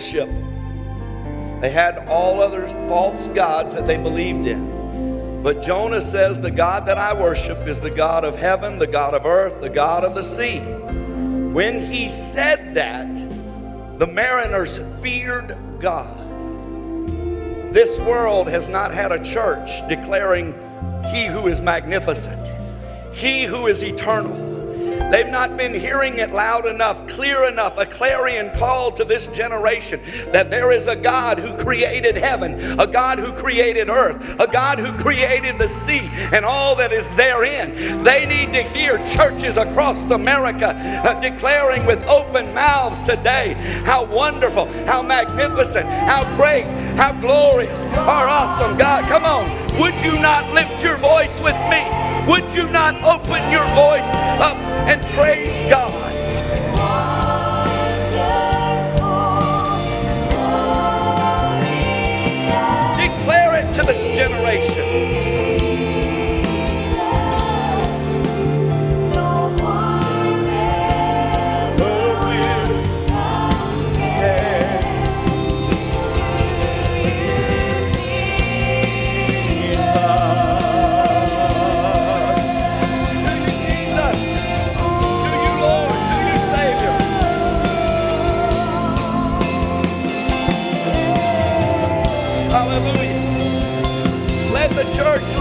the ship, they had all other false gods that they believed in. But Jonah says, The God that I worship is the God of heaven, the God of earth, the God of the sea. When he said that, the mariners feared God. This world has not had a church declaring, He who is magnificent, He who is eternal. They've not been hearing it loud enough, clear enough, a clarion call to this generation that there is a God who created heaven, a God who created earth, a God who created the sea and all that is therein. They need to hear churches across America uh, declaring with open mouths today how wonderful, how magnificent, how great, how glorious, our awesome God. Come on, would you not lift your voice with me? Would you not open your voice up and praise God?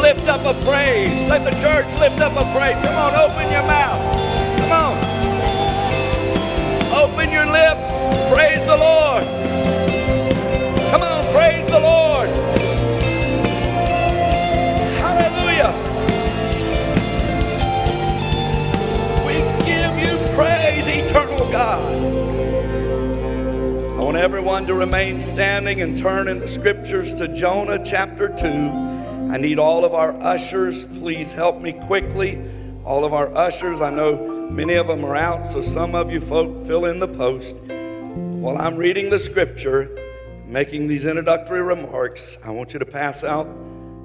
Lift up a praise. Let the church lift up a praise. Come on, open your mouth. Come on. Open your lips. Praise the Lord. Come on, praise the Lord. Hallelujah. We give you praise, eternal God. I want everyone to remain standing and turn in the scriptures to Jonah chapter 2. I need all of our ushers. Please help me quickly. All of our ushers, I know many of them are out, so some of you folk fill in the post. While I'm reading the scripture, making these introductory remarks, I want you to pass out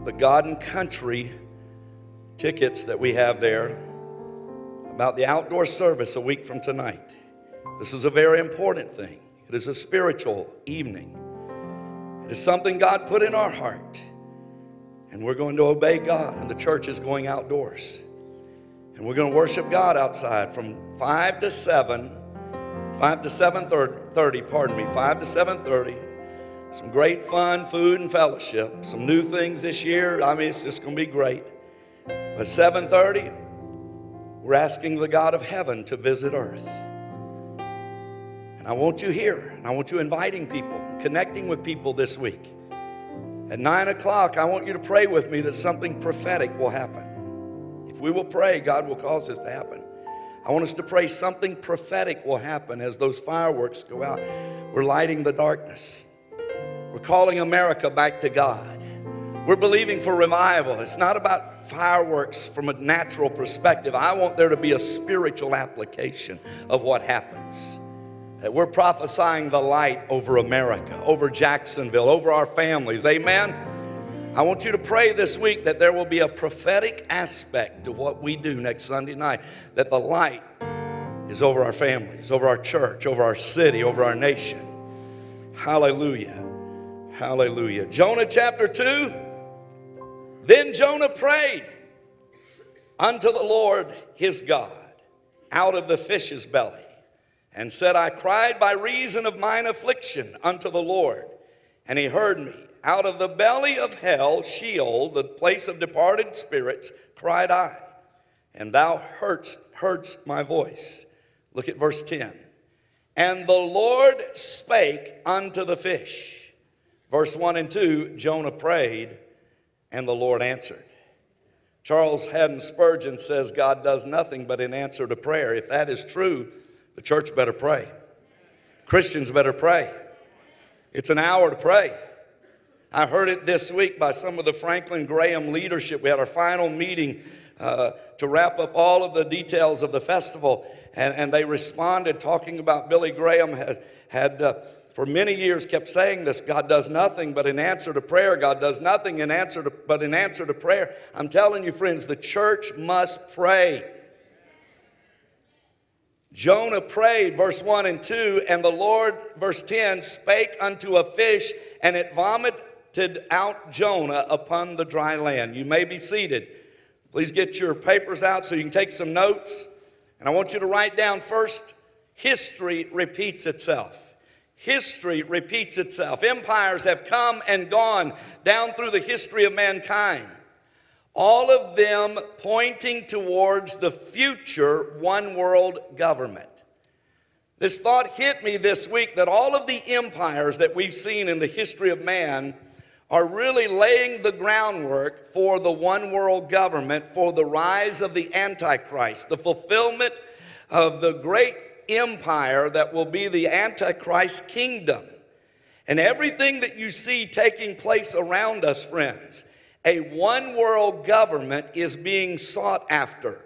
the God and Country tickets that we have there about the outdoor service a week from tonight. This is a very important thing. It is a spiritual evening. It is something God put in our heart. And we're going to obey God, and the church is going outdoors. And we're going to worship God outside from 5 to 7, 5 to 7:30, pardon me, 5 to 7:30. Some great fun, food and fellowship. Some new things this year. I mean, it's just going to be great. But 7:30, we're asking the God of heaven to visit earth. And I want you here, and I want you inviting people, connecting with people this week. At nine o'clock, I want you to pray with me that something prophetic will happen. If we will pray, God will cause this to happen. I want us to pray something prophetic will happen as those fireworks go out. We're lighting the darkness. We're calling America back to God. We're believing for revival. It's not about fireworks from a natural perspective. I want there to be a spiritual application of what happens. That we're prophesying the light over America, over Jacksonville, over our families. Amen. I want you to pray this week that there will be a prophetic aspect to what we do next Sunday night, that the light is over our families, over our church, over our city, over our nation. Hallelujah. Hallelujah. Jonah chapter 2. Then Jonah prayed unto the Lord his God. out of the fish's belly, and said, I cried by reason of mine affliction unto the Lord, and he heard me. Out of the belly of hell, Sheol, the place of departed spirits, cried I, and thou heardst, heardst my voice. Look at verse 10. And the Lord spake unto the fish. Verse 1 and 2 Jonah prayed, and the Lord answered. Charles Haddon Spurgeon says God does nothing but in answer to prayer. If that is true, the church better pray. Christians better pray. It's an hour to pray. I heard it this week by some of the Franklin Graham leadership. We had our final meeting uh, to wrap up all of the details of the festival, and, and they responded talking about Billy Graham had, had uh, for many years kept saying this God does nothing but in answer to prayer. God does nothing in answer to, but in answer to prayer. I'm telling you, friends, the church must pray. Jonah prayed, verse 1 and 2, and the Lord, verse 10, spake unto a fish, and it vomited out Jonah upon the dry land. You may be seated. Please get your papers out so you can take some notes. And I want you to write down first history repeats itself. History repeats itself. Empires have come and gone down through the history of mankind, all of them pointing towards the future one world government. This thought hit me this week that all of the empires that we've seen in the history of man are really laying the groundwork for the one world government, for the rise of the Antichrist, the fulfillment of the great empire that will be the Antichrist kingdom. And everything that you see taking place around us, friends, a one world government is being sought after.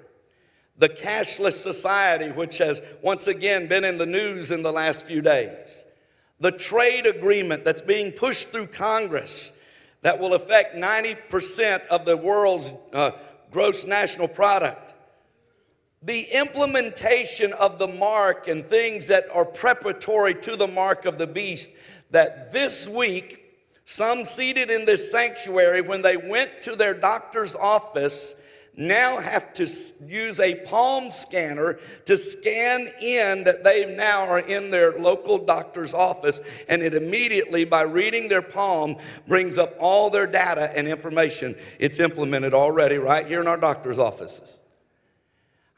The cashless society, which has once again been in the news in the last few days. The trade agreement that's being pushed through Congress that will affect 90% of the world's uh, gross national product the implementation of the mark and things that are preparatory to the mark of the beast, that this week, some seated in this sanctuary, when they went to their doctor's office, now have to use a palm scanner to scan in that they now are in their local doctor's office. And it immediately, by reading their palm, brings up all their data and information. It's implemented already right here in our doctor's offices.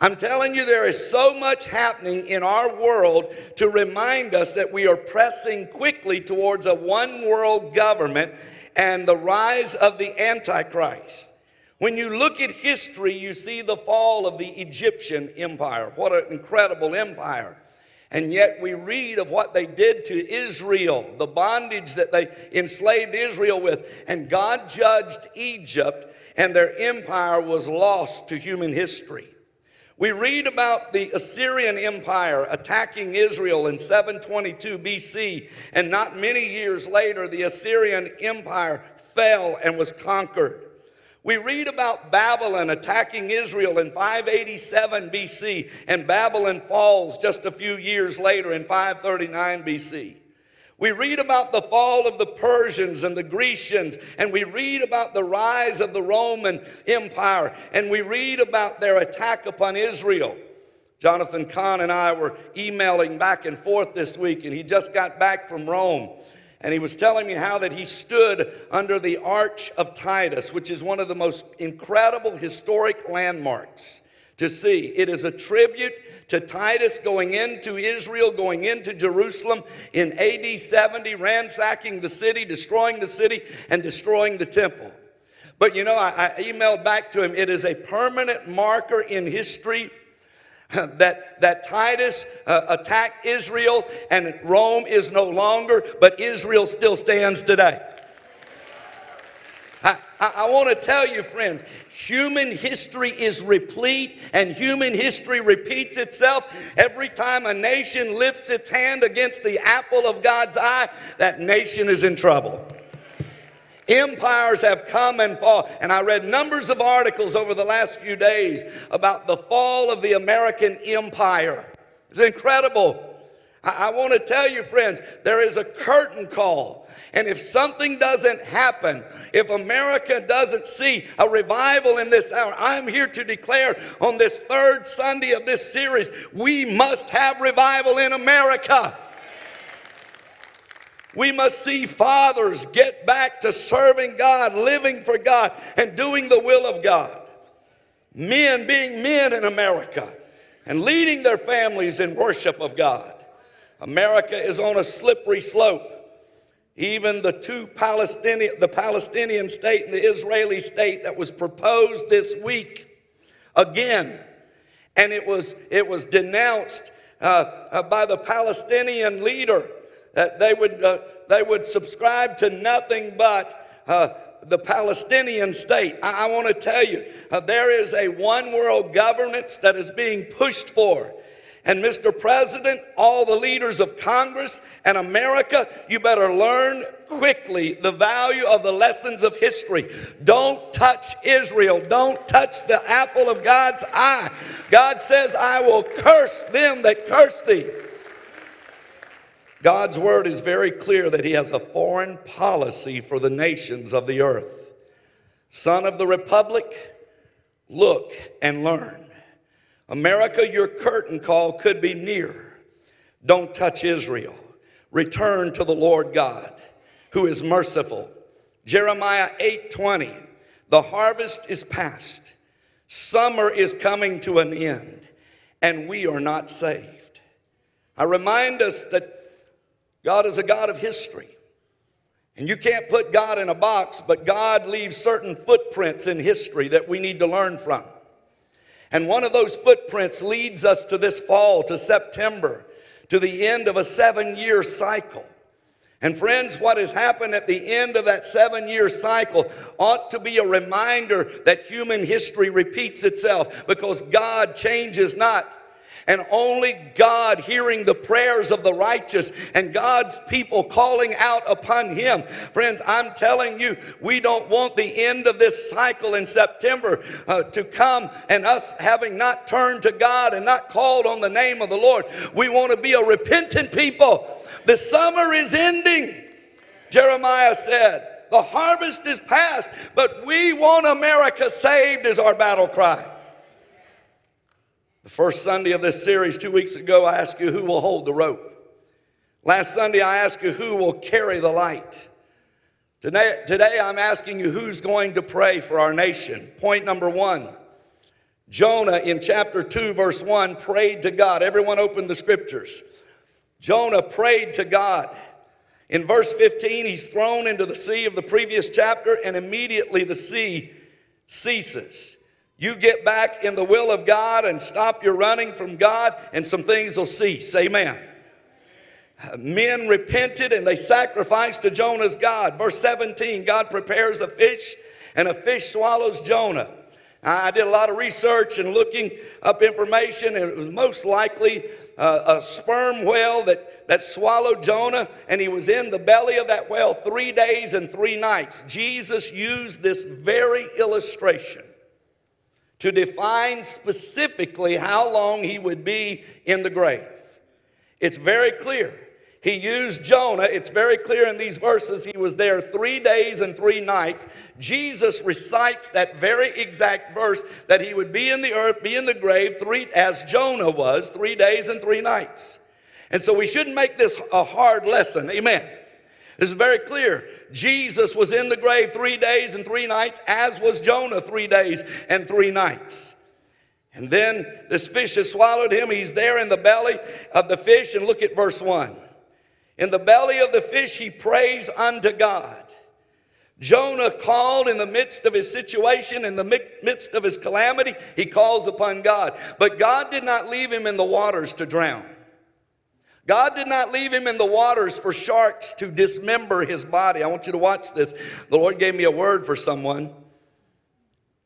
I'm telling you, there is so much happening in our world to remind us that we are pressing quickly towards a one world government and the rise of the Antichrist. When you look at history, you see the fall of the Egyptian empire. What an incredible empire. And yet we read of what they did to Israel, the bondage that they enslaved Israel with. And God judged Egypt, and their empire was lost to human history. We read about the Assyrian Empire attacking Israel in 722 BC, and not many years later, the Assyrian Empire fell and was conquered. We read about Babylon attacking Israel in 587 BC, and Babylon falls just a few years later in 539 BC. We read about the fall of the Persians and the Grecians, and we read about the rise of the Roman Empire, and we read about their attack upon Israel. Jonathan Cahn and I were emailing back and forth this week, and he just got back from Rome. And he was telling me how that he stood under the Arch of Titus, which is one of the most incredible historic landmarks to see. It is a tribute to Titus going into Israel, going into Jerusalem in AD 70, ransacking the city, destroying the city, and destroying the temple. But you know, I, I emailed back to him, it is a permanent marker in history that, that Titus uh, attacked Israel and Rome is no longer, but Israel still stands today. I, I, want to tell you, friends, human history is replete and human history repeats itself. Every time a nation lifts its hand against the apple of God's eye, that nation is in trouble. Empires have come and fall. And I read numbers of articles over the last few days about the fall of the American empire. It's incredible. I want to tell you, friends, there is a curtain call. And if something doesn't happen, if America doesn't see a revival in this hour, I'm here to declare on this third Sunday of this series, we must have revival in America. We must see fathers get back to serving God, living for God, and doing the will of God. Men being men in America and leading their families in worship of God. America is on a slippery slope. Even the two Palestinian, the Palestinian state and the Israeli state that was proposed this week again, and it was it was denounced uh, uh, by the Palestinian leader that they would uh, they would subscribe to nothing but uh, the Palestinian state. I, I want to tell you, uh, there is a one world governance that is being pushed for. And Mr. President, all the leaders of Congress and America, you better learn quickly the value of the lessons of history. Don't touch Israel. Don't touch the apple of God's eye. God says, I will curse them that curse thee. God's word is very clear that he has a foreign policy for the nations of the earth. Son of the republic, look and learn. America, your curtain call could be near. Don't touch Israel. Return to the Lord God, who is merciful. Jeremiah 8:20. The harvest is past. Summer is coming to an end, and we are not saved. I remind us that God is a God of history. And you can't put God in a box, but God leaves certain footprints in history that we need to learn from. And one of those footprints leads us to this fall, to September, to the end of a seven year cycle. And friends, what has happened at the end of that seven year cycle ought to be a reminder that human history repeats itself because God changes not and only God hearing the prayers of the righteous and God's people calling out upon Him. Friends, I'm telling you, we don't want the end of this cycle in September uh, to come and us having not turned to God and not called on the name of the Lord. We want to be a repentant people. The summer is ending, Jeremiah said. The harvest is past, but we want America saved, is our battle cry. The first Sunday of this series, two weeks ago, I asked you who will hold the rope. Last Sunday, I asked you who will carry the light. Today, today, I'm asking you who's going to pray for our nation. Point number one Jonah in chapter 2, verse 1, prayed to God. Everyone open the scriptures. Jonah prayed to God. In verse 15, he's thrown into the sea of the previous chapter, and immediately the sea ceases. You get back in the will of God and stop your running from God, and some things will cease. Amen. Men repented and they sacrificed to Jonah's God. Verse 17 God prepares a fish, and a fish swallows Jonah. I did a lot of research and looking up information, and it was most likely uh, a sperm whale that, that swallowed Jonah, and he was in the belly of that whale three days and three nights. Jesus used this very illustration to define specifically how long he would be in the grave. It's very clear. He used Jonah. It's very clear in these verses. He was there three days and three nights. Jesus recites that very exact verse that he would be in the earth, be in the grave, three, as Jonah was, three days and three nights. And so we shouldn't make this a hard lesson. Amen. This is very clear. Jesus was in the grave three days and three nights, as was Jonah three days and three nights. And then this fish has swallowed him. He's there in the belly of the fish. And look at verse 1. In the belly of the fish, he prays unto God. Jonah called in the midst of his situation, in the midst of his calamity, he calls upon God. But God did not leave him in the waters to drown. God did not leave him in the waters for sharks to dismember his body. I want you to watch this. The Lord gave me a word for someone.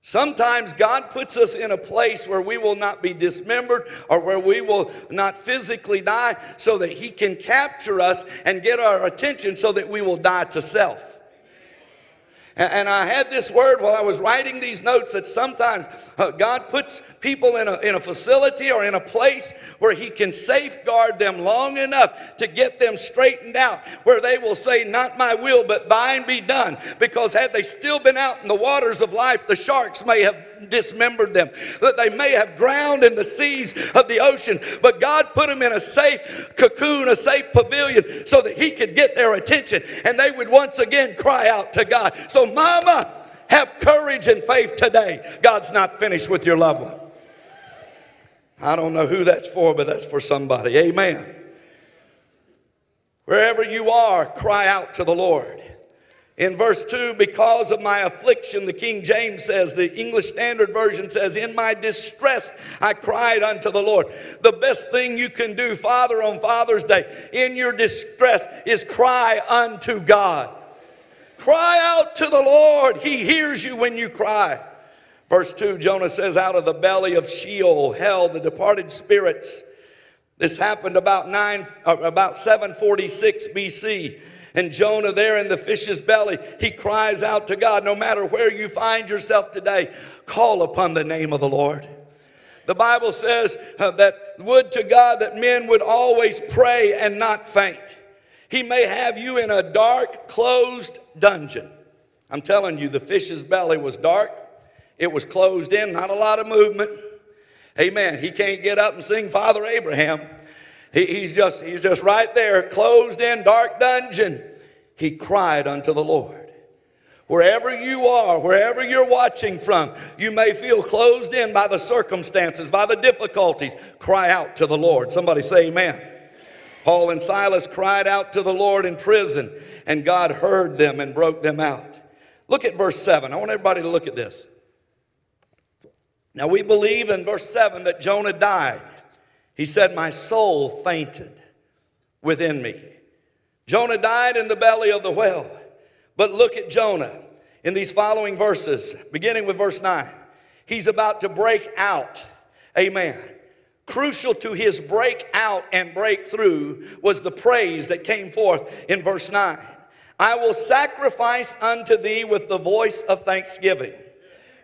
Sometimes God puts us in a place where we will not be dismembered or where we will not physically die so that He can capture us and get our attention so that we will die to self. And, I had this word while I was writing these notes that sometimes uh, God puts people in a, in a facility or in a place where He can safeguard them long enough to get them straightened out, where they will say, Not my will, but thine be done. Because had they still been out in the waters of life, the sharks may have dismembered them, that they may have drowned in the seas of the ocean. But God put them in a safe cocoon, a safe pavilion, so that He could get their attention and they would once again cry out to God. So, Mama, have courage and faith today. God's not finished with your loved one. I don't know who that's for, but that's for somebody. Amen. Wherever you are, cry out to the Lord. In verse 2, because of my affliction, the King James says, the English Standard Version says, In my distress I cried unto the Lord. The best thing you can do, Father, on Father's Day, in your distress, is cry unto God. Cry out to the Lord. He hears you when you cry. Verse 2, Jonah says, Out of the belly of Sheol, hell, the departed spirits. This happened about nine, uh, about 746 BC. And Jonah, there in the fish's belly, he cries out to God, no matter where you find yourself today, call upon the name of the Lord. The Bible says uh, that would to God that men would always pray and not faint. He may have you in a dark, closed dungeon. I'm telling you, the fish's belly was dark, it was closed in, not a lot of movement. Amen. He can't get up and sing Father Abraham. He, he's, just, he's just right there, closed in, dark dungeon. He cried unto the Lord. Wherever you are, wherever you're watching from, you may feel closed in by the circumstances, by the difficulties. Cry out to the Lord. Somebody say, Amen. Paul and Silas cried out to the Lord in prison, and God heard them and broke them out. Look at verse 7. I want everybody to look at this. Now, we believe in verse 7 that Jonah died. He said, My soul fainted within me. Jonah died in the belly of the whale. But look at Jonah in these following verses, beginning with verse 9. He's about to break out. Amen. Crucial to his breakout and breakthrough was the praise that came forth in verse 9. I will sacrifice unto thee with the voice of thanksgiving.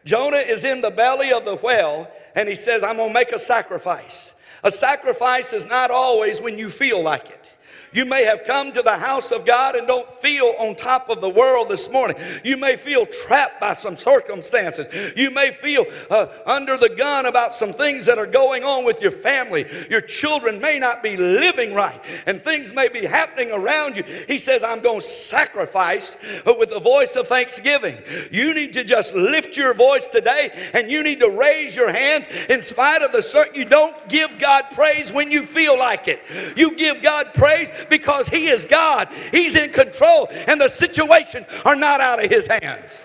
Jonah is in the belly of the whale and he says, I'm going to make a sacrifice. A sacrifice is not always when you feel like it. You may have come to the house of God and don't feel on top of the world this morning. You may feel trapped by some circumstances. You may feel uh, under the gun about some things that are going on with your family. Your children may not be living right, and things may be happening around you. He says, I'm going to sacrifice with a voice of thanksgiving. You need to just lift your voice today and you need to raise your hands in spite of the certain. You don't give God praise when you feel like it. You give God praise because He is God. He's in control, and the situations are not out of His hands.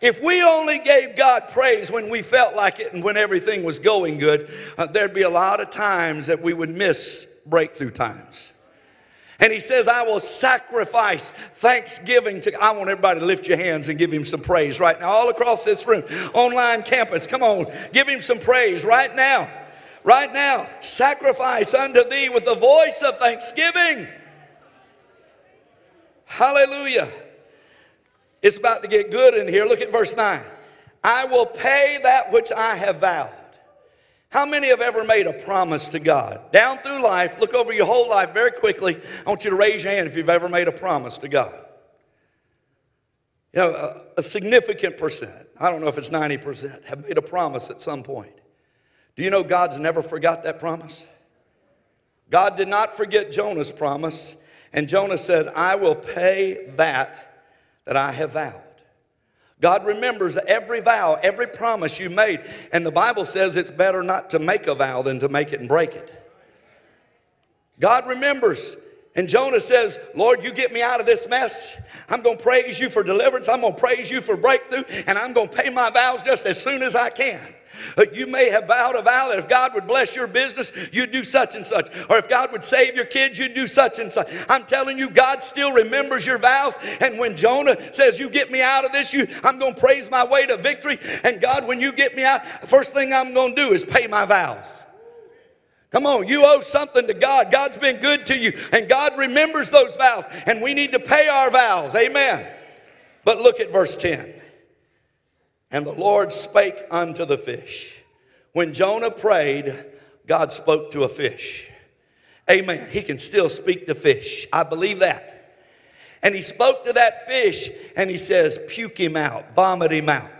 If we only gave God praise when we felt like it and when everything was going good, uh, there'd be a lot of times that we would miss breakthrough times. And he says, I will sacrifice thanksgiving to. I want everybody to lift your hands and give him some praise right now, all across this room, online campus. Come on, give him some praise right now right now, sacrifice unto thee with the voice of thanksgiving. Hallelujah. It's about to get good in here. Look at verse 9. I will pay that which I have vowed. How many have ever made a promise to God? Down through life, look over your whole life very quickly. I want you to raise your hand if you've ever made a promise to God. You know, a, a significant percent, I don't know if it's 90%, have made a promise at some point. Do you know God's never forgot that promise? God did not forget Jonah's promise, and Jonah said, I will pay that that I have vowed. God remembers every vow, every promise you made, and the Bible says it's better not to make a vow than to make it and break it. God remembers. And Jonah says, Lord, you get me out of this mess. I'm going to praise you for deliverance. I'm going to praise you for breakthrough. And I'm going to pay my vows just as soon as I can. You may have vowed a vow that if God would bless your business, you'd do such and such. Or if God would save your kids, you'd do such and such. I'm telling you, God still remembers your vows. And when Jonah says, You get me out of this, you I'm gonna praise my way to victory. And God, when you get me out, the first thing I'm gonna do is pay my vows. Come on, you owe something to God. God's been good to you, and God remembers those vows, and we need to pay our vows. Amen. But look at verse 10. And the Lord spake unto the fish. When Jonah prayed, God spoke to a fish. Amen. He can still speak to fish. I believe that. And he spoke to that fish and he says, Puke him out, vomit him out.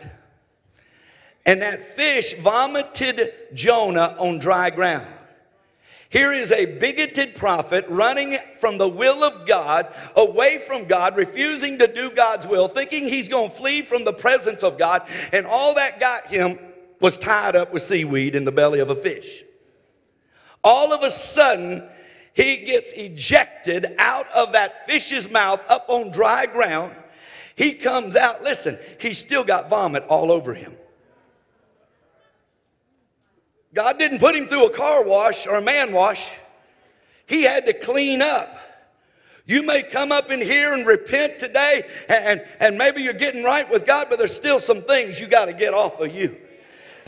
And that fish vomited Jonah on dry ground. Here is a bigoted prophet running from the will of God, away from God, refusing to do God's will, thinking he's going to flee from the presence of God, and all that got him was tied up with seaweed in the belly of a fish. All of a sudden, he gets ejected out of that fish's mouth up on dry ground. He comes out, listen, he's still got vomit all over him. God didn't put him through a car wash or a man wash. He had to clean up. You may come up in here and repent today, and, and maybe you're getting right with God, but there's still some things you got to get off of you.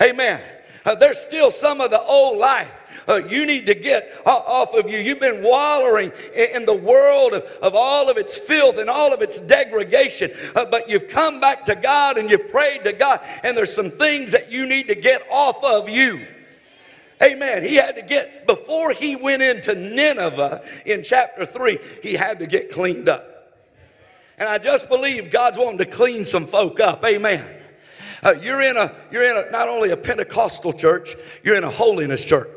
Amen. Uh, there's still some of the old life uh, you need to get off of you. You've been wallowing in, the world of, of, all of its filth and all of its degradation, uh, but you've come back to God and you've prayed to God, and there's some things that you need to get off of you. Amen. He had to get, before he went into Nineveh in chapter 3, he had to get cleaned up. And I just believe God's wanting to clean some folk up. Amen. Uh, you're in a you're in a not only a Pentecostal church, you're in a holiness church.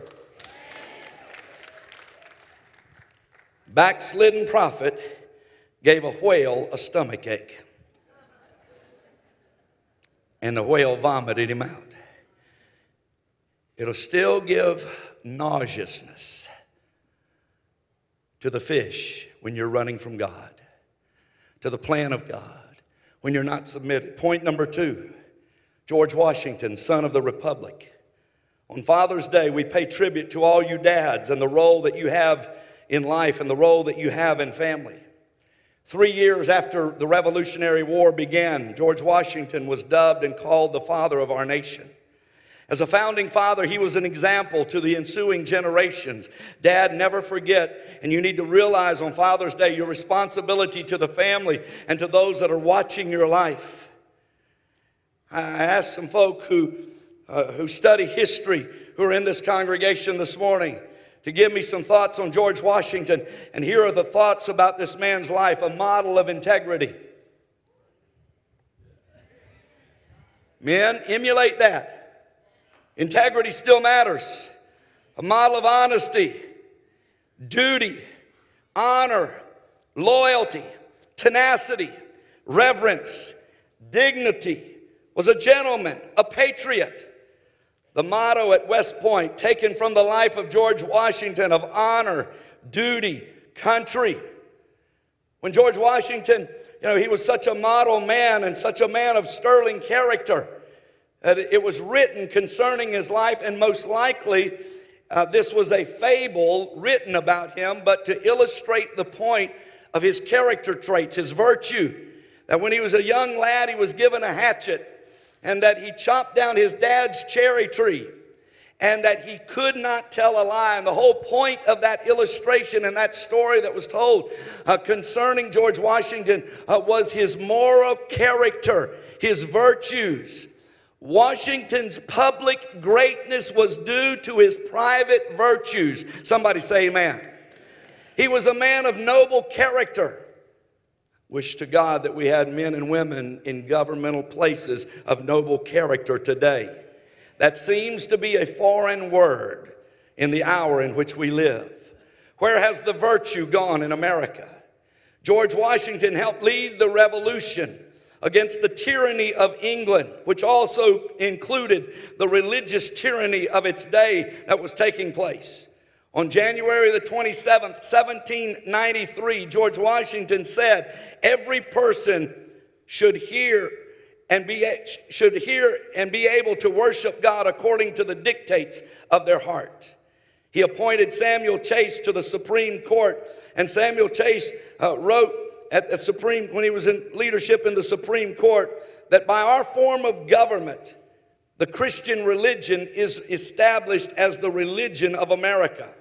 Backslidden prophet gave a whale a stomach ache. And the whale vomited him out. It'll still give nauseousness to the fish when you're running from God, to the plan of God, when you're not submitted. Point number two George Washington, son of the Republic. On Father's Day, we pay tribute to all you dads and the role that you have in life and the role that you have in family. Three years after the Revolutionary War began, George Washington was dubbed and called the father of our nation. As a founding father, he was an example to the ensuing generations. Dad, never forget, and you need to realize on Father's Day your responsibility to the family and to those that are watching your life. I asked some folk who, uh, who study history who are in this congregation this morning to give me some thoughts on George Washington. And here are the thoughts about this man's life a model of integrity. Men, emulate that. Integrity still matters. A model of honesty, duty, honor, loyalty, tenacity, reverence, dignity, was a gentleman, a patriot the motto at West Point, taken from the life of George Washington of honor, duty, country. When George Washington, you know, he was such a model man and such a man of sterling character that it was written concerning his life, and most likely uh, this was a fable written about him, but to illustrate the point of his character traits, his virtue. That when he was a young lad, he was given a hatchet and that he chopped down his dad's cherry tree and that he could not tell a lie. And the whole point of that illustration and that story that was told uh, concerning George Washington uh, was his moral character, his virtues. Washington's public greatness was due to his private virtues. Somebody say amen. He was a man of noble character. Wish to God that we had men and women in governmental places of noble character today. That seems to be a foreign word in the hour in which we live. Where has the virtue gone in America? George Washington helped lead the revolution against the tyranny of England, which also included the religious tyranny of its day that was taking place. On January the 27th, 1793, George Washington said, Every person should hear and be, should hear and be able to worship God according to the dictates of their heart. He appointed Samuel Chase to the Supreme Court, and Samuel Chase uh, wrote at the Supreme, when he was in leadership in the Supreme Court, that by our form of government, the Christian religion is established as the religion of America.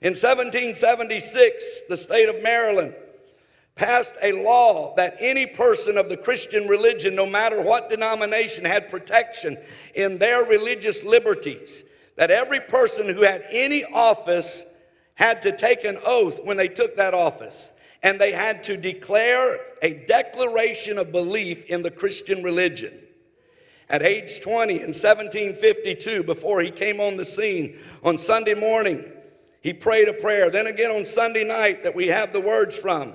In 1776, the state of Maryland passed a law that any person of the Christian religion, no matter what denomination, had protection in their religious liberties. That every person who had any office had to take an oath when they took that office, and they had to declare a declaration of belief in the Christian religion. At age 20 in 1752, before he came on the scene on Sunday morning, he prayed a prayer. Then again on Sunday night, that we have the words from.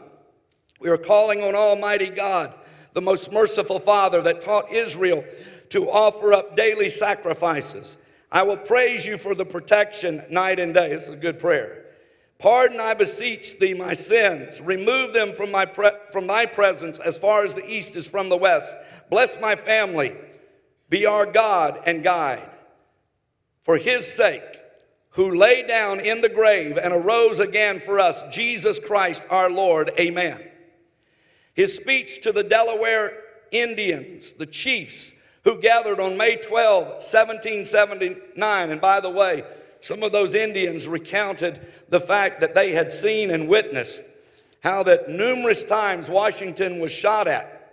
We are calling on Almighty God, the most merciful Father that taught Israel to offer up daily sacrifices. I will praise you for the protection night and day. It's a good prayer. Pardon, I beseech thee, my sins. Remove them from, my pre- from thy presence as far as the east is from the west. Bless my family. Be our God and guide. For his sake, who lay down in the grave and arose again for us, Jesus Christ our Lord. Amen. His speech to the Delaware Indians, the chiefs who gathered on May 12, 1779. And by the way, some of those Indians recounted the fact that they had seen and witnessed how that numerous times Washington was shot at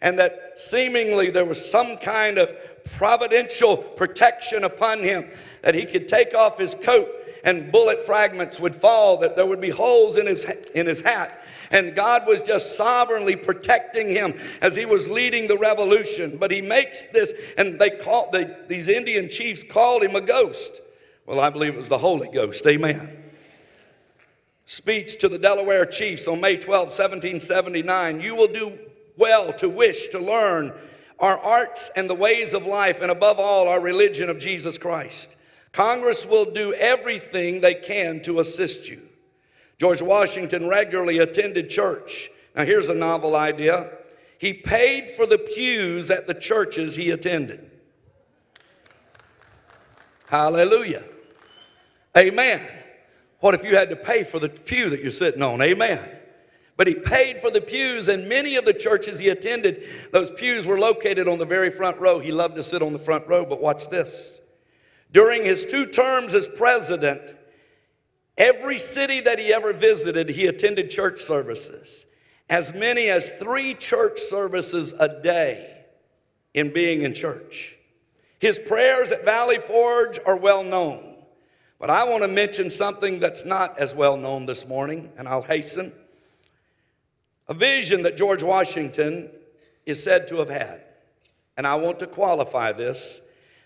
and that seemingly there was some kind of providential protection upon him that he could take off his coat and bullet fragments would fall that there would be holes in his in his hat and God was just sovereignly protecting him as he was leading the revolution. But he makes this and they call the, these Indian chiefs called him a ghost well I believe it was the Holy Ghost amen speech to the Delaware chiefs on May 12 1779 you will do well to wish to learn our arts and the ways of life, and above all, our religion of Jesus Christ. Congress will do everything they can to assist you. George Washington regularly attended church. Now, here's a novel idea he paid for the pews at the churches he attended. Hallelujah. Amen. What if you had to pay for the pew that you're sitting on? Amen. But he paid for the pews, and many of the churches he attended, those pews were located on the very front row. He loved to sit on the front row, but watch this. During his two terms as president, every city that he ever visited, he attended church services. As many as three church services a day in being in church. His prayers at Valley Forge are well known. But I want to mention something that's not as well known this morning, and I'll hasten. A vision that George Washington is said to have had. And I want to qualify this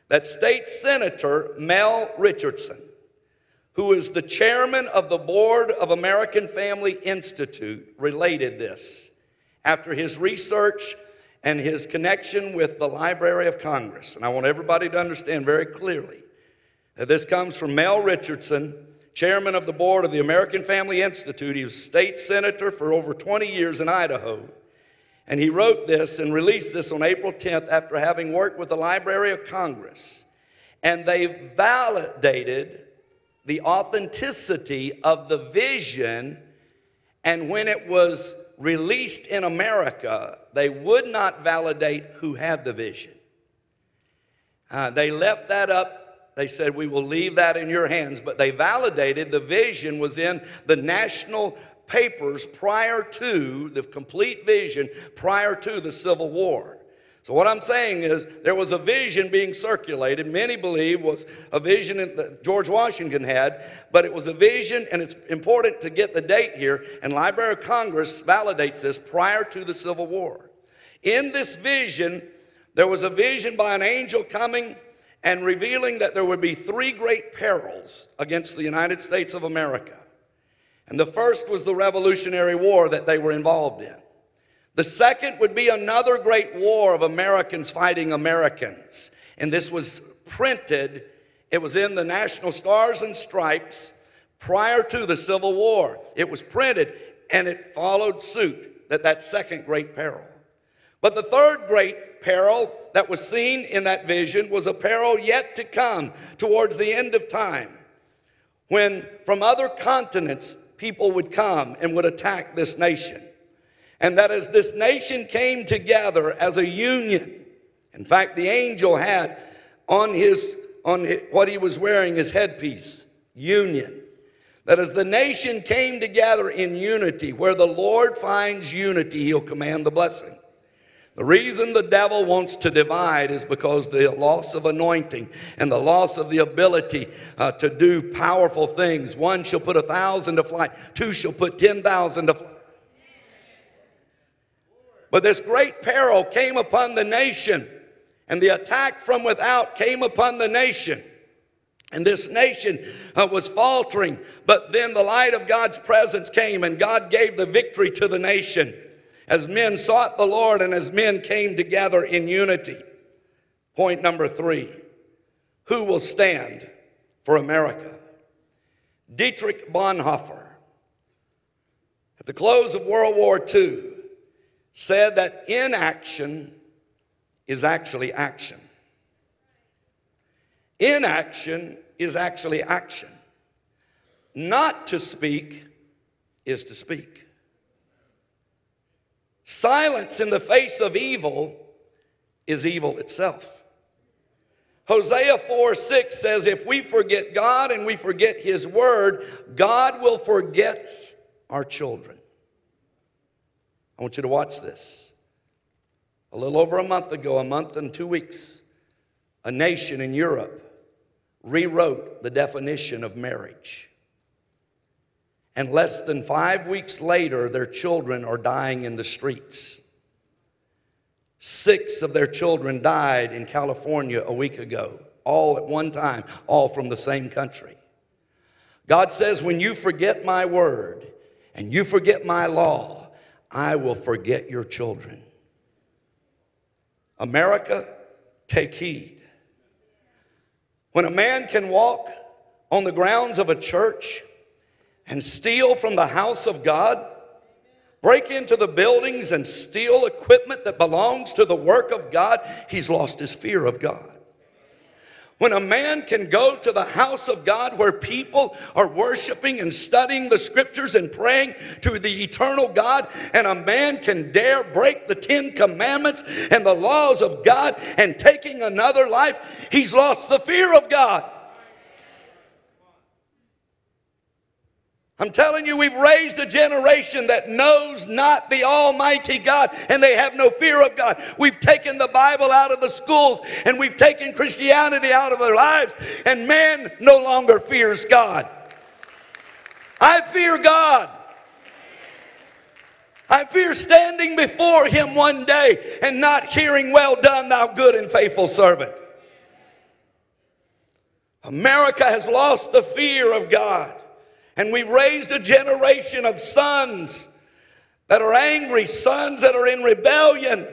that State Senator Mel Richardson, who is the chairman of the board of American Family Institute, related this after his research and his connection with the Library of Congress. And I want everybody to understand very clearly this comes from Mel Richardson chairman of the board of the American Family Institute. He was state senator for over 20 years in Idaho. And he wrote this and released this on April 10th after having worked with the Library of Congress. And they validated the authenticity of the vision. And when it was released in America, they would not validate who had the vision. Uh, they left that up they said, We will leave that in your hands. But they validated the vision was in the national papers prior to the complete vision, prior to the Civil War. So, what I'm saying is, there was a vision being circulated, many believe was a vision that George Washington had, but it was a vision, and it's important to get the date here, and Library of Congress validates this prior to the Civil War. In this vision, there was a vision by an angel coming and revealing that there would be three great perils against the United States of America. And the first was the Revolutionary War that they were involved in. The second would be another great war of Americans fighting Americans. And this was printed, it was in the National Stars and Stripes prior to the Civil War. It was printed and it followed suit that that second great peril. But the third great peril that was seen in that vision was a peril yet to come towards the end of time when from other continents people would come and would attack this nation. And that as this nation came together as a union, in fact, the angel had on his on hi- what he was wearing, his headpiece, union. That as the nation came together in unity, where the Lord finds unity, he'll command the blessing. The reason the devil wants to divide is because the loss of anointing and the loss of the ability uh, to do powerful things. One shall put a thousand to flight, two shall put ten thousand to flight. But this great peril came upon the nation, and the attack from without came upon the nation. And this nation uh, was faltering, but then the light of God's presence came, and God gave the victory to the nation as men sought the Lord and as men came together in unity. Point number three Who will stand for America? Dietrich Bonhoeffer, at the close of World War II, said that inaction is actually action. Inaction is actually action. Not to speak is to speak. Silence in the face of evil is evil itself. Hosea 4 6 says, If we forget God and we forget His word, God will forget our children. I want you to watch this. A little over a month ago, a month and two weeks, a nation in Europe rewrote the definition of marriage. And less than five weeks later, their children are dying in the streets. Six of their children died in California a week ago, all at one time, all from the same country. God says, When you forget my word and you forget my law, I will forget your children. America, take heed. When a man can walk on the grounds of a church and steal from the house of God, break into the buildings and steal equipment that belongs to the work of God, he's lost his fear of God. When a man can go to the house of God where people are worshiping and studying the scriptures and praying to the eternal God, and a man can dare break the Ten Commandments and the laws of God and taking another life, he's lost the fear of God. I'm telling you, we've raised a generation that knows not the Almighty God and they have no fear of God. We've taken the Bible out of the schools and we've taken Christianity out of their lives, and man no longer fears God. I fear God. I fear standing before Him one day and not hearing, Well done, thou good and faithful servant. America has lost the fear of God. And we've raised a generation of sons that are angry, sons that are in rebellion.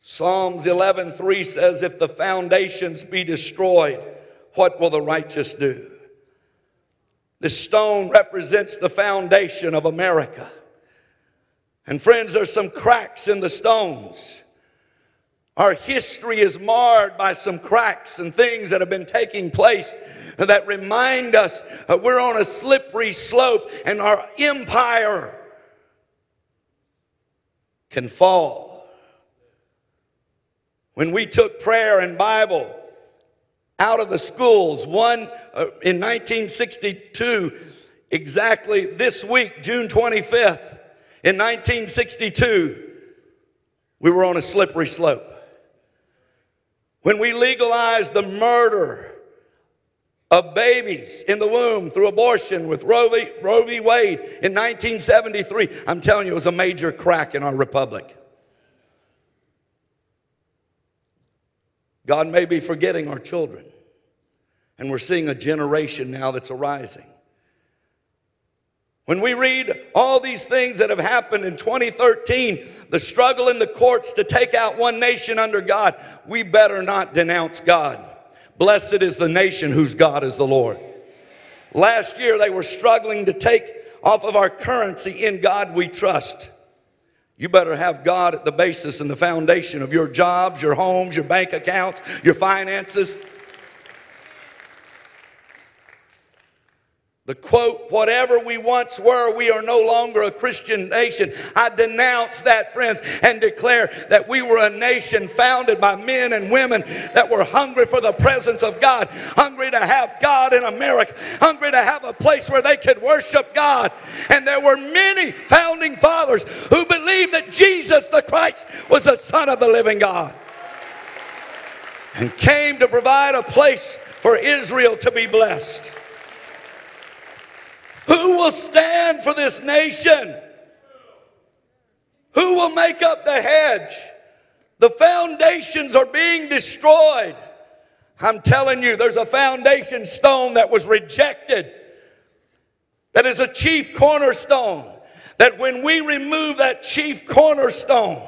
Psalms 11:3 says if the foundations be destroyed, what will the righteous do? This stone represents the foundation of America. And friends, there's some cracks in the stones. Our history is marred by some cracks and things that have been taking place that remind us that we're on a slippery slope and our empire can fall. When we took prayer and Bible out of the schools, one uh, in 1962, exactly this week, June 25th, in 1962, we were on a slippery slope. When we legalized the murder of babies in the womb through abortion with Roe v. Roe v. Wade in 1973. I'm telling you, it was a major crack in our republic. God may be forgetting our children, and we're seeing a generation now that's arising. When we read all these things that have happened in 2013, the struggle in the courts to take out one nation under God, we better not denounce God. Blessed is the nation whose God is the Lord. Last year, they were struggling to take off of our currency in God we trust. You better have God at the basis and the foundation of your jobs, your homes, your bank accounts, your finances. The quote, whatever we once were, we are no longer a Christian nation. I denounce that, friends, and declare that we were a nation founded by men and women that were hungry for the presence of God, hungry to have God in America, hungry to have a place where they could worship God. And there were many founding fathers who believed that Jesus the Christ was the Son of the living God and came to provide a place for Israel to be blessed. Who will stand for this nation? Who will make up the hedge? The foundations are being destroyed. I'm telling you, there's a foundation stone that was rejected, that is a chief cornerstone. That when we remove that chief cornerstone,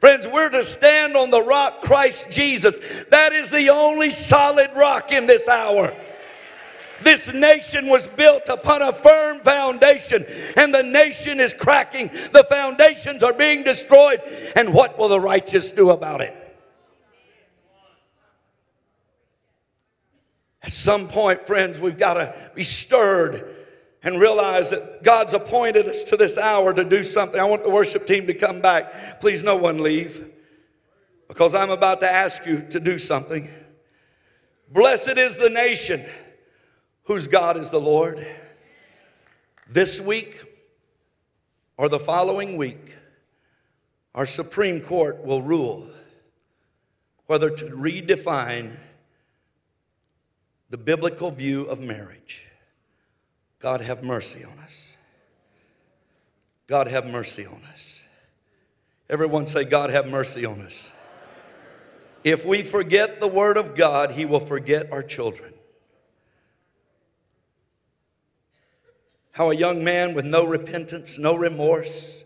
Friends, we're to stand on the rock Christ Jesus. That is the only solid rock in this hour. This nation was built upon a firm foundation, and the nation is cracking. The foundations are being destroyed. And what will the righteous do about it? At some point, friends, we've got to be stirred and realize that God's appointed us to this hour to do something. I want the worship team to come back. Please, no one leave because I'm about to ask you to do something. Blessed is the nation whose God is the Lord. This week or the following week, our Supreme Court will rule whether to redefine the biblical view of marriage. God have mercy on us. God have mercy on us. Everyone say, God have mercy on us. If we forget the Word of God, He will forget our children. How a young man with no repentance, no remorse,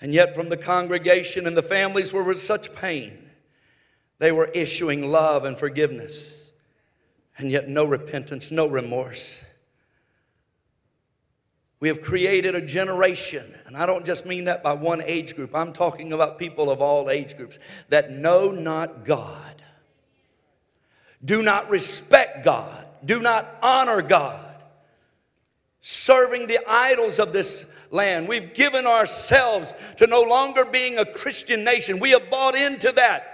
and yet from the congregation and the families were with such pain, they were issuing love and forgiveness, and yet no repentance, no remorse. We have created a generation, and I don't just mean that by one age group, I'm talking about people of all age groups that know not God, do not respect God, do not honor God serving the idols of this land. We've given ourselves to no longer being a Christian nation. We have bought into that.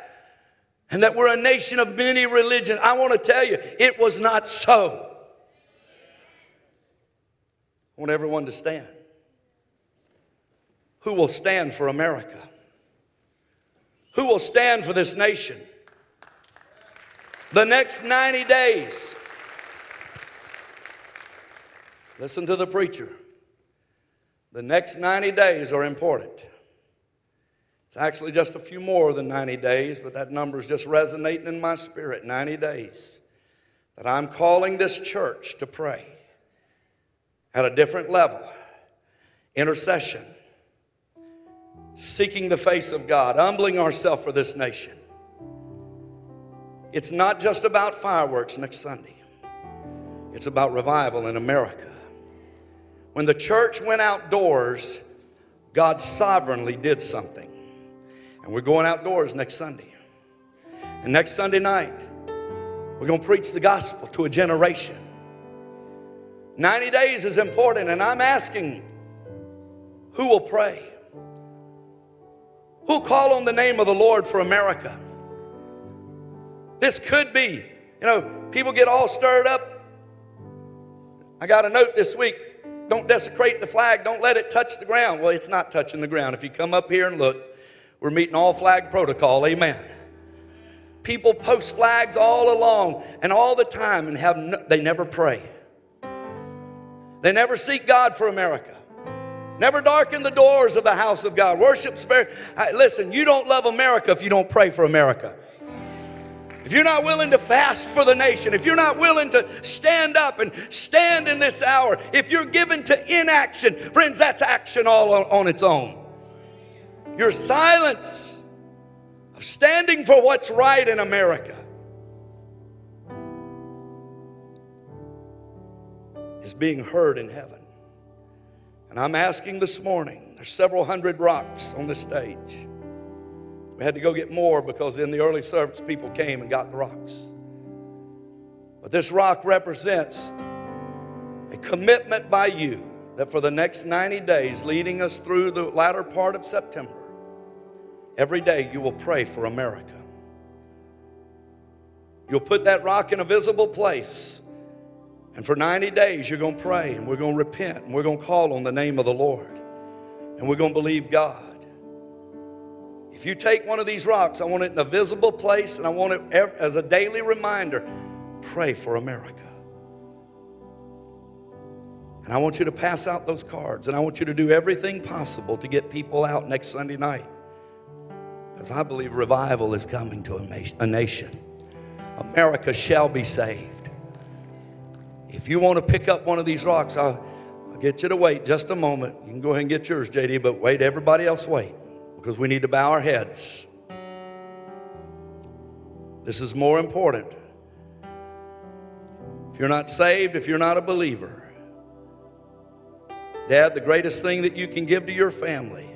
And that we're a nation of many religions. I want to tell you, it was not so. I want everyone to stand. Who will stand for America? Who will stand for this nation? The next 90 days, Listen to the preacher. The next 90 days are important. It's actually just a few more than 90 days, but that number is just resonating in my spirit 90 days. That I'm calling this church to pray at a different level intercession, seeking the face of God, humbling ourselves for this nation. It's not just about fireworks next Sunday, it's about revival in America. When the church went outdoors, God sovereignly did something. And we're going outdoors next Sunday. And next Sunday night, we're going to preach the gospel to a generation. 90 days is important, and I'm asking who will pray? Who'll call on the name of the Lord for America? This could be, you know, people get all stirred up. I got a note this week don't desecrate the flag. Don't let it touch the ground. Well, it's not touching the ground. If you come up here and look, we're meeting all flag protocol. Amen. People post flags all along and all the time and have no, they never pray. They never seek God for America. Never darken the doors of the house of God. Worship's very listen, you don't love America if you don't pray for America. If you're not willing to fast for the nation, if you're not willing to stand up and stand in this hour, if you're given to inaction, friends, that's action all on, on its own. Your silence of standing for what's right in America is being heard in heaven. And I'm asking this morning, there's several hundred rocks on the stage. We had to go get more because in the early service, people came and got the rocks. But this rock represents a commitment by you that for the next 90 days, leading us through the latter part of September, every day you will pray for America. You'll put that rock in a visible place. And for 90 days, you're going to pray and we're going to repent and we're going to call on the name of the Lord. And we're going to believe God. If you take one of these rocks, I want it in a visible place and I want it as a daily reminder pray for America. And I want you to pass out those cards and I want you to do everything possible to get people out next Sunday night. Because I believe revival is coming to a nation. America shall be saved. If you want to pick up one of these rocks, I'll, I'll get you to wait just a moment. You can go ahead and get yours, JD, but wait, everybody else wait because we need to bow our heads. This is more important. If you're not saved, if you're not a believer, Dad, the greatest thing that you can give to your family.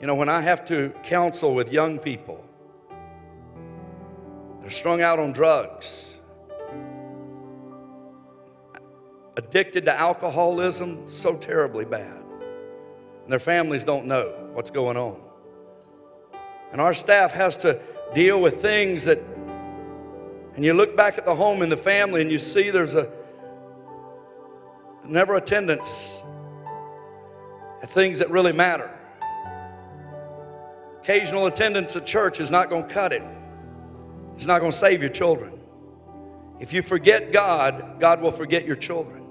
You know, when I have to counsel with young people, they're strung out on drugs, addicted to alcoholism so terribly bad. And their families don't know what's going on. And our staff has to deal with things that, and you look back at the home and the family and you see there's a never attendance at things that really matter. Occasional attendance at church is not going to cut it. It's not going to save your children. If you forget God, God will forget your children.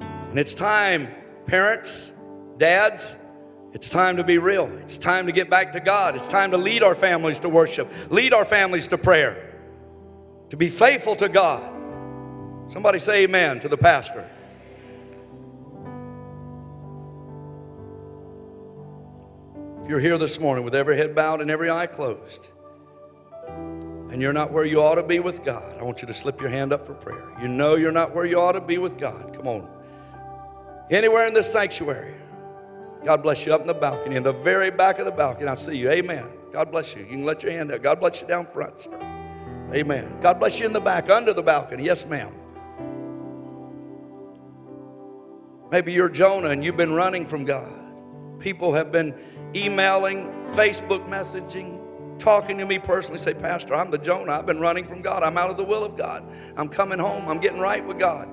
And it's time, parents, dads, it's time to be real. It's time to get back to God. It's time to lead our families to worship, lead our families to prayer, to be faithful to God. Somebody say amen to the pastor. If you're here this morning with every head bowed and every eye closed, and you're not where you ought to be with God, I want you to slip your hand up for prayer. You know you're not where you ought to be with God. Come on. Anywhere in this sanctuary. God bless you up in the balcony, in the very back of the balcony. I see you. Amen. God bless you. You can let your hand out. God bless you down front, sir. Amen. God bless you in the back, under the balcony. Yes, ma'am. Maybe you're Jonah and you've been running from God. People have been emailing, Facebook messaging, talking to me personally, say, Pastor, I'm the Jonah. I've been running from God. I'm out of the will of God. I'm coming home. I'm getting right with God.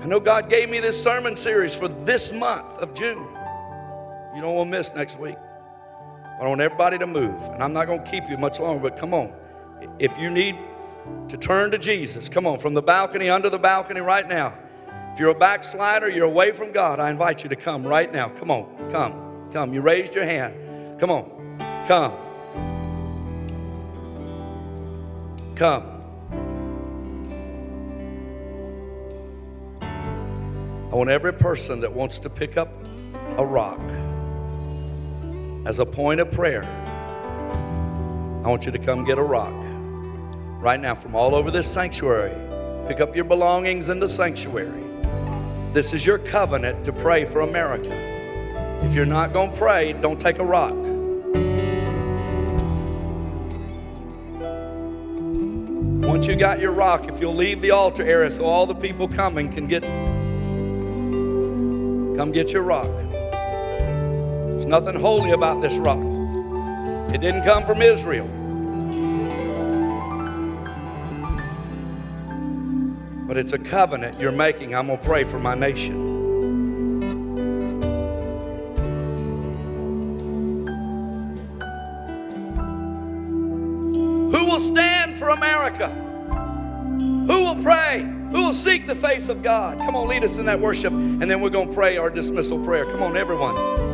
I know God gave me this sermon series for this month of June. You don't want to miss next week. I want everybody to move. And I'm not going to keep you much longer, but come on. If you need to turn to Jesus, come on, from the balcony, under the balcony right now. If you're a backslider, you're away from God, I invite you to come right now. Come on, come, come. You raised your hand. Come on, come. Come. I want every person that wants to pick up a rock as a point of prayer. I want you to come get a rock right now from all over this sanctuary. Pick up your belongings in the sanctuary. This is your covenant to pray for America. If you're not going to pray, don't take a rock. Once you got your rock, if you'll leave the altar area so all the people coming can get Come get your rock. There's nothing holy about this rock. It didn't come from Israel. But it's a covenant you're making. I'm going to pray for my nation. Who will stand for America? Who will pray? Who will seek the face of God? Come on, lead us in that worship, and then we're going to pray our dismissal prayer. Come on, everyone.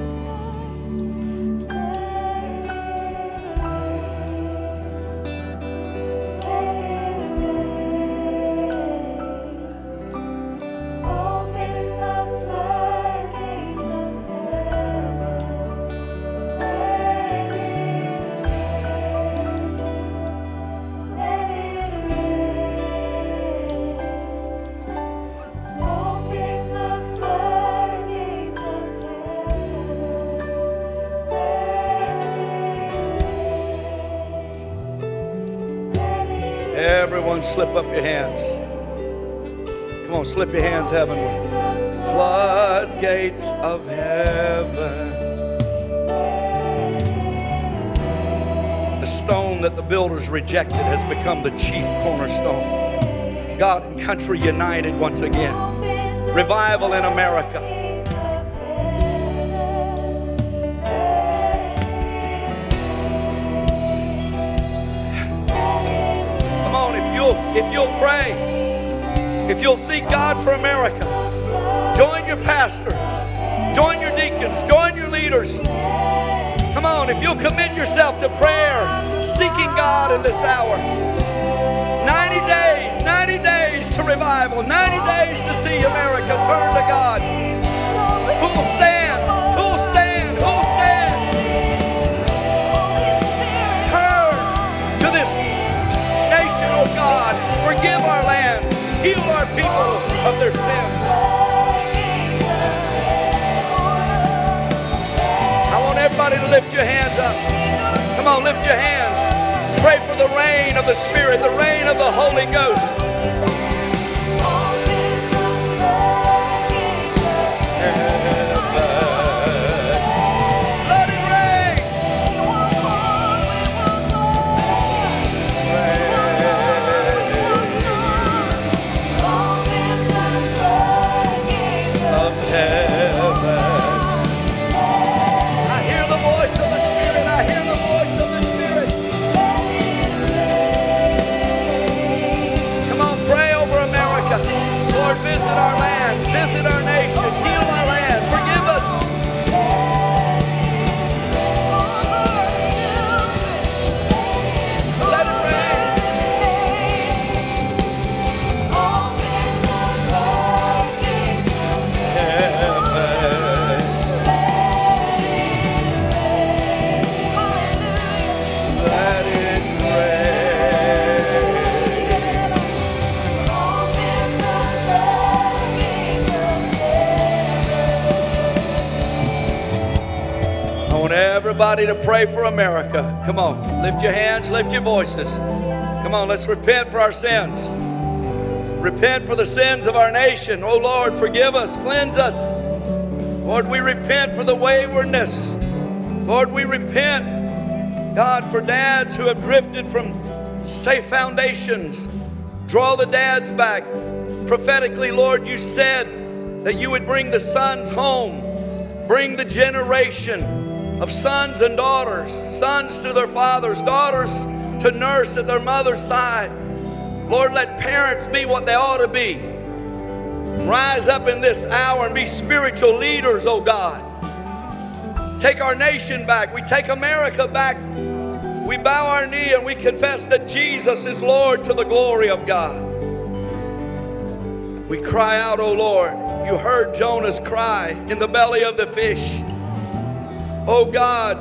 Everyone slip up your hands. Come on, slip your hands heavenward. Floodgates of heaven. The stone that the builders rejected has become the chief cornerstone. God and country united once again. Revival in America. If you'll pray, if you'll seek God for America, join your pastor, join your deacons, join your leaders. Come on, if you'll commit yourself to prayer, seeking God in this hour. 90 days, 90 days to revival, 90 days to see America turn to God. Who'll stand? Heal our people of their sins. I want everybody to lift your hands up. Come on, lift your hands. Pray for the rain of the Spirit, the rain of the Holy Ghost. Pray for America. Come on, lift your hands, lift your voices. Come on, let's repent for our sins. Repent for the sins of our nation. Oh Lord, forgive us, cleanse us. Lord, we repent for the waywardness. Lord, we repent, God, for dads who have drifted from safe foundations. Draw the dads back. Prophetically, Lord, you said that you would bring the sons home, bring the generation of sons and daughters, sons to their fathers, daughters to nurse at their mother's side. Lord, let parents be what they ought to be. Rise up in this hour and be spiritual leaders, oh God. Take our nation back. We take America back. We bow our knee and we confess that Jesus is Lord to the glory of God. We cry out, oh Lord. You heard Jonah's cry in the belly of the fish. Oh God,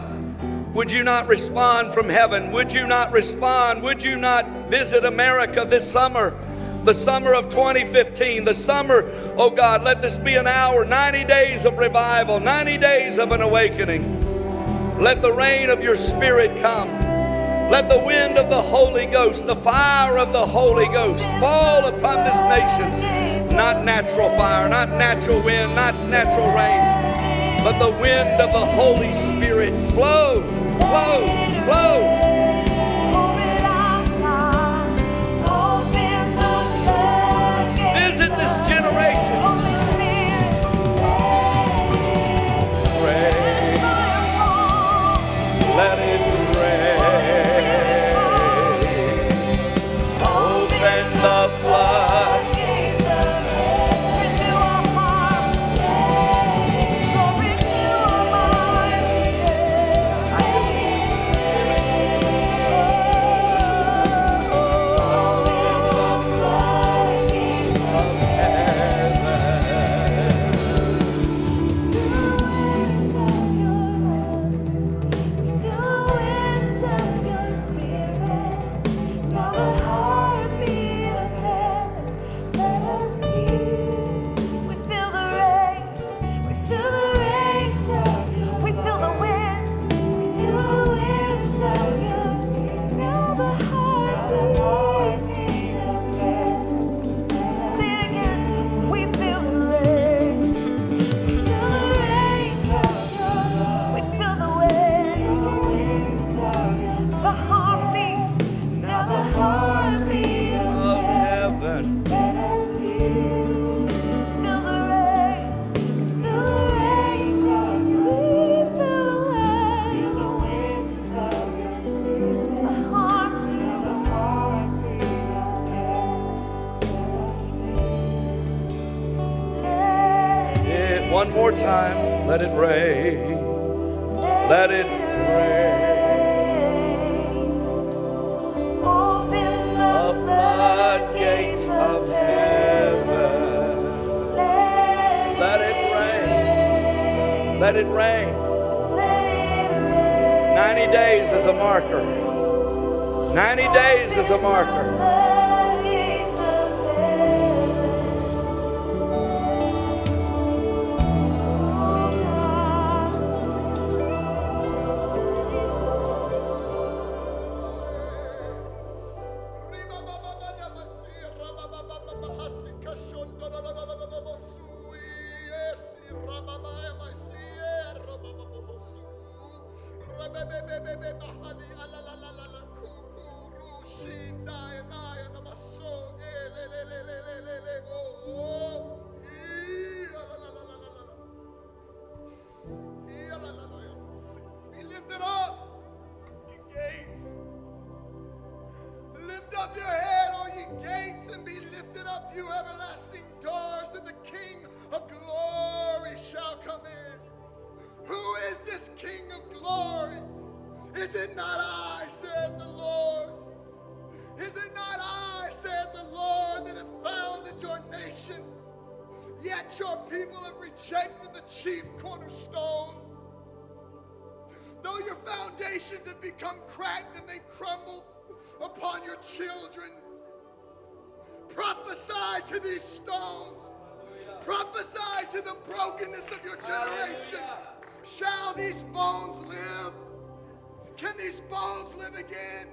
would you not respond from heaven? Would you not respond? Would you not visit America this summer? The summer of 2015, the summer, oh God, let this be an hour, 90 days of revival, 90 days of an awakening. Let the rain of your spirit come. Let the wind of the Holy Ghost, the fire of the Holy Ghost fall upon this nation. Not natural fire, not natural wind, not natural rain, but the wind of the Holy Spirit. Flow, flow, flow. Is it not I, said the Lord? Is it not I, said the Lord, that have founded your nation? Yet your people have rejected the chief cornerstone. Though your foundations have become cracked and they crumble upon your children, prophesy to these stones. Prophesy to the brokenness of your generation. Shall these bones live? Can these bones live again?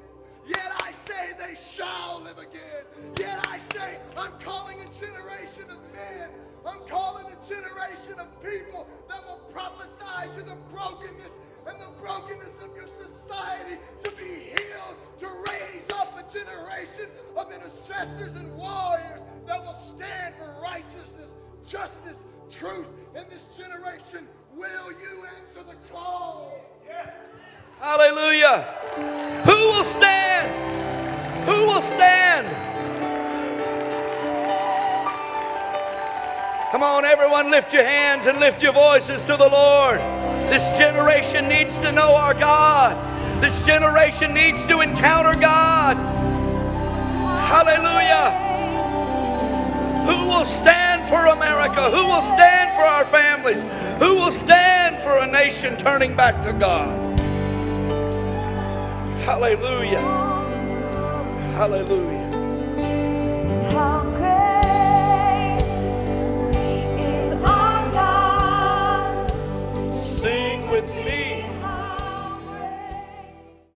Yet I say they shall live again. Yet I say I'm calling a generation of men. I'm calling a generation of people that will prophesy to the brokenness and the brokenness of your society to be healed, to raise up a generation of intercessors and warriors that will stand for righteousness, justice, truth in this generation. Will you answer the call? Hallelujah. Who will stand? Who will stand? Come on, everyone, lift your hands and lift your voices to the Lord. This generation needs to know our God. This generation needs to encounter God. Hallelujah. Who will stand for America? Who will stand for our families? Who will stand for a nation turning back to God? Hallelujah. Hallelujah.